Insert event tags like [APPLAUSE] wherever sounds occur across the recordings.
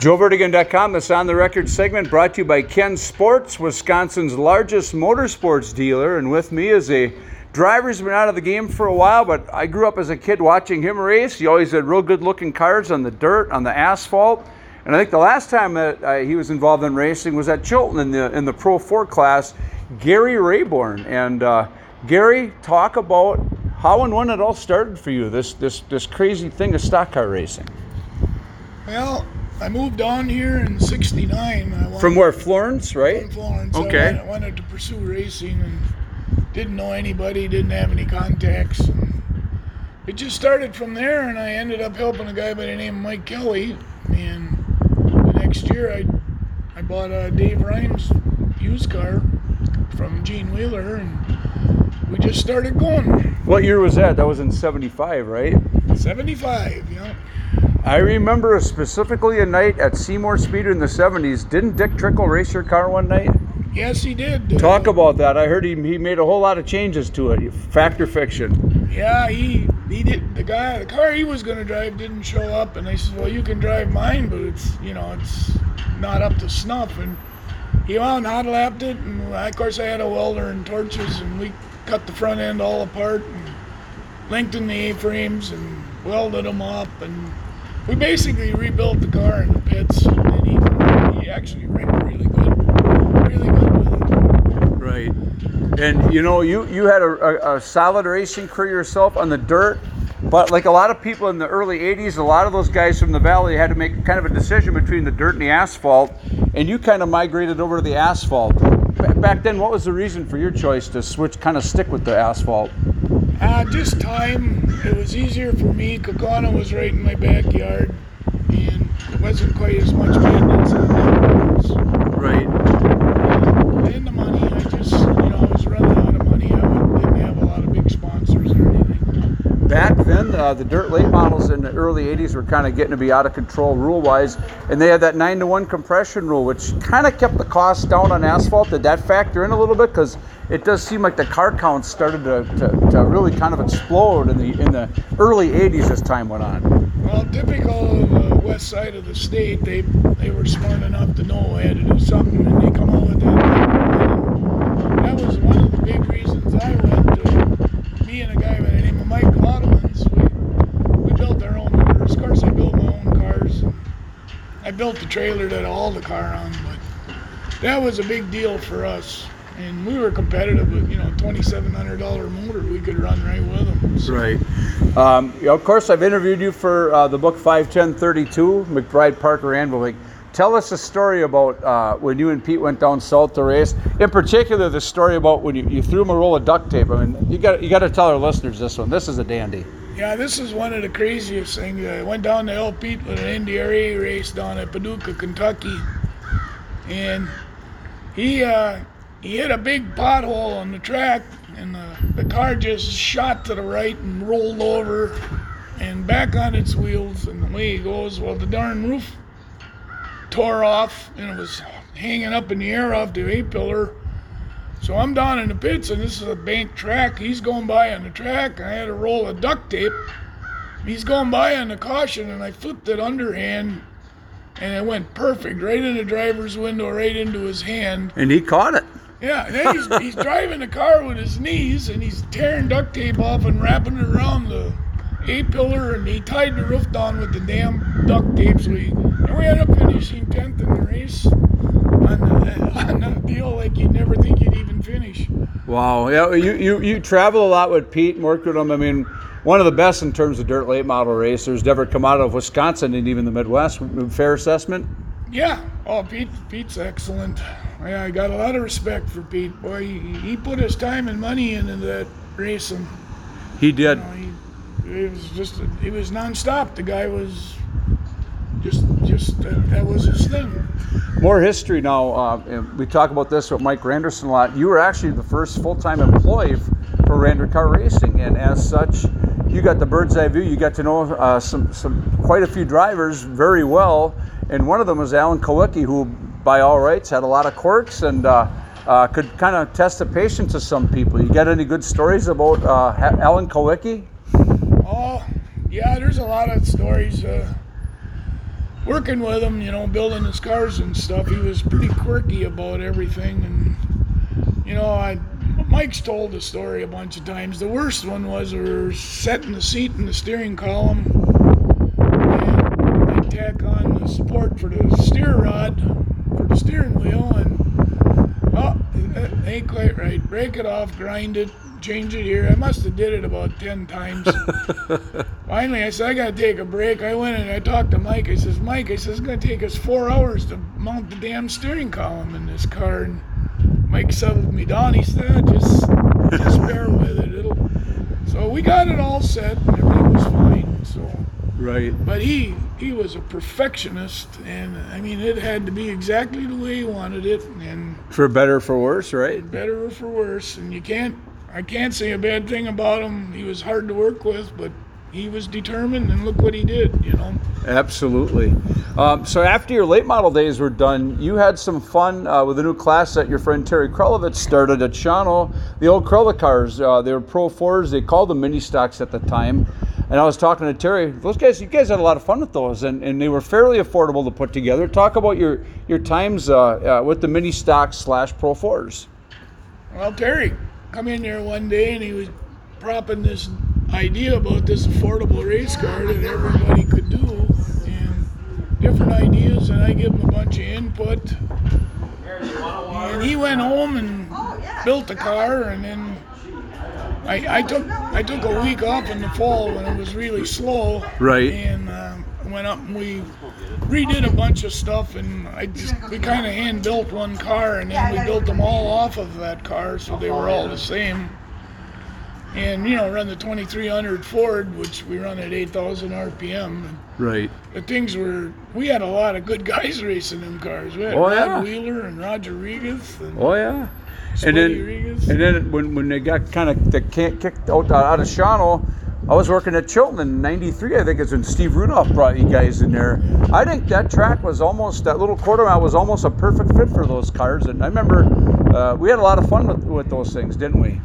JoeVerdegan.com, this on the record segment brought to you by Ken Sports, Wisconsin's largest motorsports dealer. And with me is a driver who's been out of the game for a while, but I grew up as a kid watching him race. He always had real good looking cars on the dirt, on the asphalt. And I think the last time that uh, he was involved in racing was at Chilton in the, in the Pro 4 class, Gary Roehborn. And uh, Gary, talk about how and when it all started for you, this, this, this crazy thing of stock car racing. Well, I moved on here in '69. I wanted- From where? Florence, right? From Florence. Uh, okay. I wanted, wanted to pursue racing and didn't know anybody, didn't have any contacts. And it just started from there, and I ended up helping a guy by the name of Mike Kelly. And the next year, I I bought a Dave Rhymes used car from Gene Wheeler, and we just started going. What year was that? That was in 75, right? 75, you know. I remember specifically a night at Seymour Speeder in the 70s. Didn't Dick Trickle race your car one night? Yes, he did. Talk about that. I heard he, he made a whole lot of changes to it. Fact or fiction? Yeah, he he did. The guy, the car he was gonna drive didn't show up, and I said, "Well, you can drive mine, but it's you know it's not up to snuff." And he went and hot lapped it, and of course I had a welder and torches, and we cut the front end all apart and lengthened the A-frames and welded them up, and we basically rebuilt the car in the pits. And he, he actually ran really good, really good with it. Right. And you know, you you had a, a, a solid racing career yourself on the dirt, but like a lot of people in the early '80s, a lot of those guys from the valley had to make kind of a decision between the dirt and the asphalt, and you kind of migrated over to the asphalt. Ba- Back then, what was the reason for your choice to switch, kind of stick with the asphalt? Uh, just time. It was easier for me. Kaukauna was right in my backyard, and it wasn't quite as much maintenance on roads. Right. And the money, I just, you know, I was running out of money. I would- didn't have a lot of big sponsors or anything. Back then, uh, the dirt late models in the early 80s were kind of getting to be out of control rule wise, and they had that 9 to 1 compression rule, which kind of kept the cost down on asphalt. Did that factor in a little bit? Because it does seem like the car counts started to, to, to really kind of explode in the, in the early 80s as time went on. Well, typical of the west side of the state, they they were smart enough to know I had to do something, and they come out with that. That was one of the big reasons I went to. Me and a guy by the name of Mike Laudermans, we, we built our own motors. Of course, I built my own cars. I built the trailer that I hauled the car on, but that was a big deal for us. And we were competitive with, you know, $2,700 motor we could run right with them. So- Right. Um, of course, I've interviewed you for uh, the book 51032, McBride Parker Anvilic. Tell us a story about uh, when you and Pete went down south to race. In particular, the story about when you, you threw him a roll of duct tape. I mean, you got you got to tell our listeners this one. This is a dandy. Yeah, this is one of the craziest things. I went down to El Pete with an NDRA race down at Paducah, Kentucky, and he uh, he hit a big pothole on the track, and the, the car just shot to the right and rolled over, and back on its wheels, and away he goes. Well, the darn roof tore off, and it was hanging up in the air off the A pillar. So I'm down in the pits, and this is a bank track. He's going by on the track. I had a roll of duct tape. He's going by on the caution, and I flipped it underhand, and it went perfect right in the driver's window, right into his hand. And he caught it. Yeah, and then he's, he's [LAUGHS] driving the car with his knees, and he's tearing duct tape off and wrapping it around the A pillar, and he tied the roof down with the damn duct tape. So he, and we ended up finishing 10th in the race on, the, [LAUGHS] on a deal like you'd never think you'd even finish. Wow. Yeah. You you you travel a lot with Pete and worked with him. I mean, one of the best in terms of dirt late model racers ever come out of Wisconsin and even the Midwest. Fair assessment. Yeah. Oh, Pete. Pete's excellent. Yeah, I got a lot of respect for Pete. Boy, he, he put his time and money into that racing. He did. You know, he, it was just he was nonstop. The guy was just just that, that was his thing. More history now. Uh, and we talk about this with Mike Randerson a lot. You were actually the first full-time employee for RanderCar Racing, and as such, you got the bird's eye view. You got to know uh, some, some quite a few drivers very well, and one of them was Alan Kulwicki, who, by all rights, had a lot of quirks and uh, uh, could kind of test the patience of some people. You got any good stories about uh, Alan Kulwicki? Oh, yeah. There's a lot of stories. Uh, working with him, you know, building his cars and stuff, he was pretty quirky about everything. And, you know, I, Mike's told the story a bunch of times. The worst one was we were setting the seat in the steering column, and I tack on the support for the steer rod for the steering wheel, and ain't quite right. Break it off, grind it, change it here. I must have did it about ten times. [LAUGHS] Finally, I said I gotta take a break. I went and I talked to Mike. I says, Mike, I says it's gonna take us four hours to mount the damn steering column in this car. And Mike settled me down. He said, "Ah, just just bear with it. It'll. So we got it all set and everything was fine. So, Right. but he he was a perfectionist, and I mean it had to be exactly the way he wanted it, and For better or for worse, right? better or for worse. And you can't I can't say a bad thing about him. He was hard to work with, but he was determined, and look what he did. You know. Absolutely. Um, so after your late model days were done, you had some fun uh, with a new class that your friend Terry Krulowitz started at Shawano. The old Krulowitz cars, uh, they were Pro Fours. They called them mini stocks at the time. And I was talking to Terry. Those guys, you guys had a lot of fun with those, and, and they were fairly affordable to put together. Talk about your your times uh, uh, with the mini stocks slash Pro Fours. Well, Terry come in there one day and he was propping this idea about this affordable race car that everybody could do and different ideas and I give him a bunch of input. And he went home and built the car and then I, I took I took a week off in the fall when it was really slow. Right. And uh, went up and we redid a bunch of stuff and I just we kind of hand built one car and then we built them all off of that car so they were all the same. And you know, run the 2300 Ford, which we run at 8,000 RPM. Right. the things were we had a lot of good guys [LAUGHS] racing them cars. We had Oh, Rod yeah. Wheeler and Roger Regas and Oh yeah. And then, Regas. and then when, when they got kind of the can kicked out, out of Shawano, I was working at Chilton in '93. I think it's when Steve Rudolph brought you guys in there. I think that track was almost that little quarter mile was almost a perfect fit for those cars. And I remember uh, we had a lot of fun with, with those things, didn't we?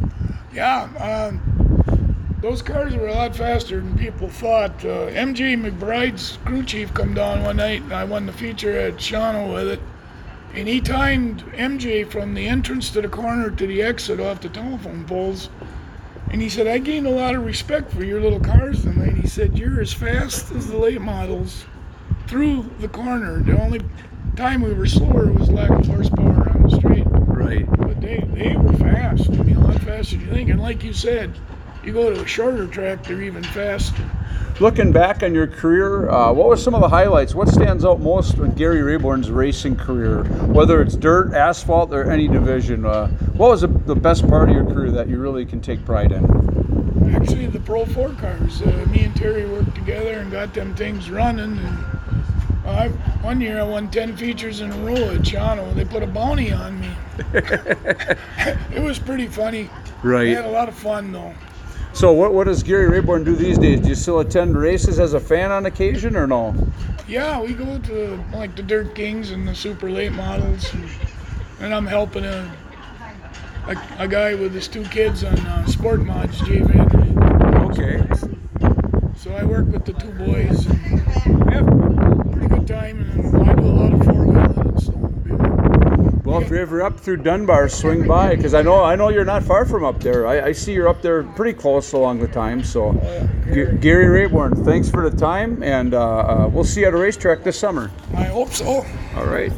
Yeah, um, those cars were a lot faster than people thought. Uh, MJ McBride's crew chief come down one night, and I won the feature at Shawano with it. And he timed MJ from the entrance to the corner to the exit off the telephone poles. And he said, I gained a lot of respect for your little cars tonight. He said, You're as fast as the late models through the corner. The only time we were slower was lack of horsepower on the straight. Right. But they, they were fast. I mean, a lot faster than you think. And like you said, you go to a shorter track, they're even faster. Looking back on your career, uh, what were some of the highlights? What stands out most in Gary Roehborn's racing career, whether it's dirt, asphalt, or any division? Uh, what was the, the best part of your career that you really can take pride in? Actually, the Pro 4 cars, uh, me and Terry worked together and got them things running. And I, one year I won 10 features in a row at Shawano. They put a bounty on me. [LAUGHS] [LAUGHS] it was pretty funny. Right. We had a lot of fun, though. So, what, what does Gary Roehborn do these days? Do you still attend races as a fan on occasion, or no? Yeah, we go to like the Dirt Kings and the super late models, and, and I'm helping a, a a guy with his two kids on uh, sport mods, Jay. Okay. So I work with the two boys and have a pretty good time, and I do a lot of four wheeling and snowmobiling. Well, if you're ever up through Dunbar, swing by because I know I know you're not far from up there. I, I see you're up there pretty close along the time. So, G- Gary Roehborn, thanks for the time, and uh, uh, we'll see you at a racetrack this summer. I hope so. All right.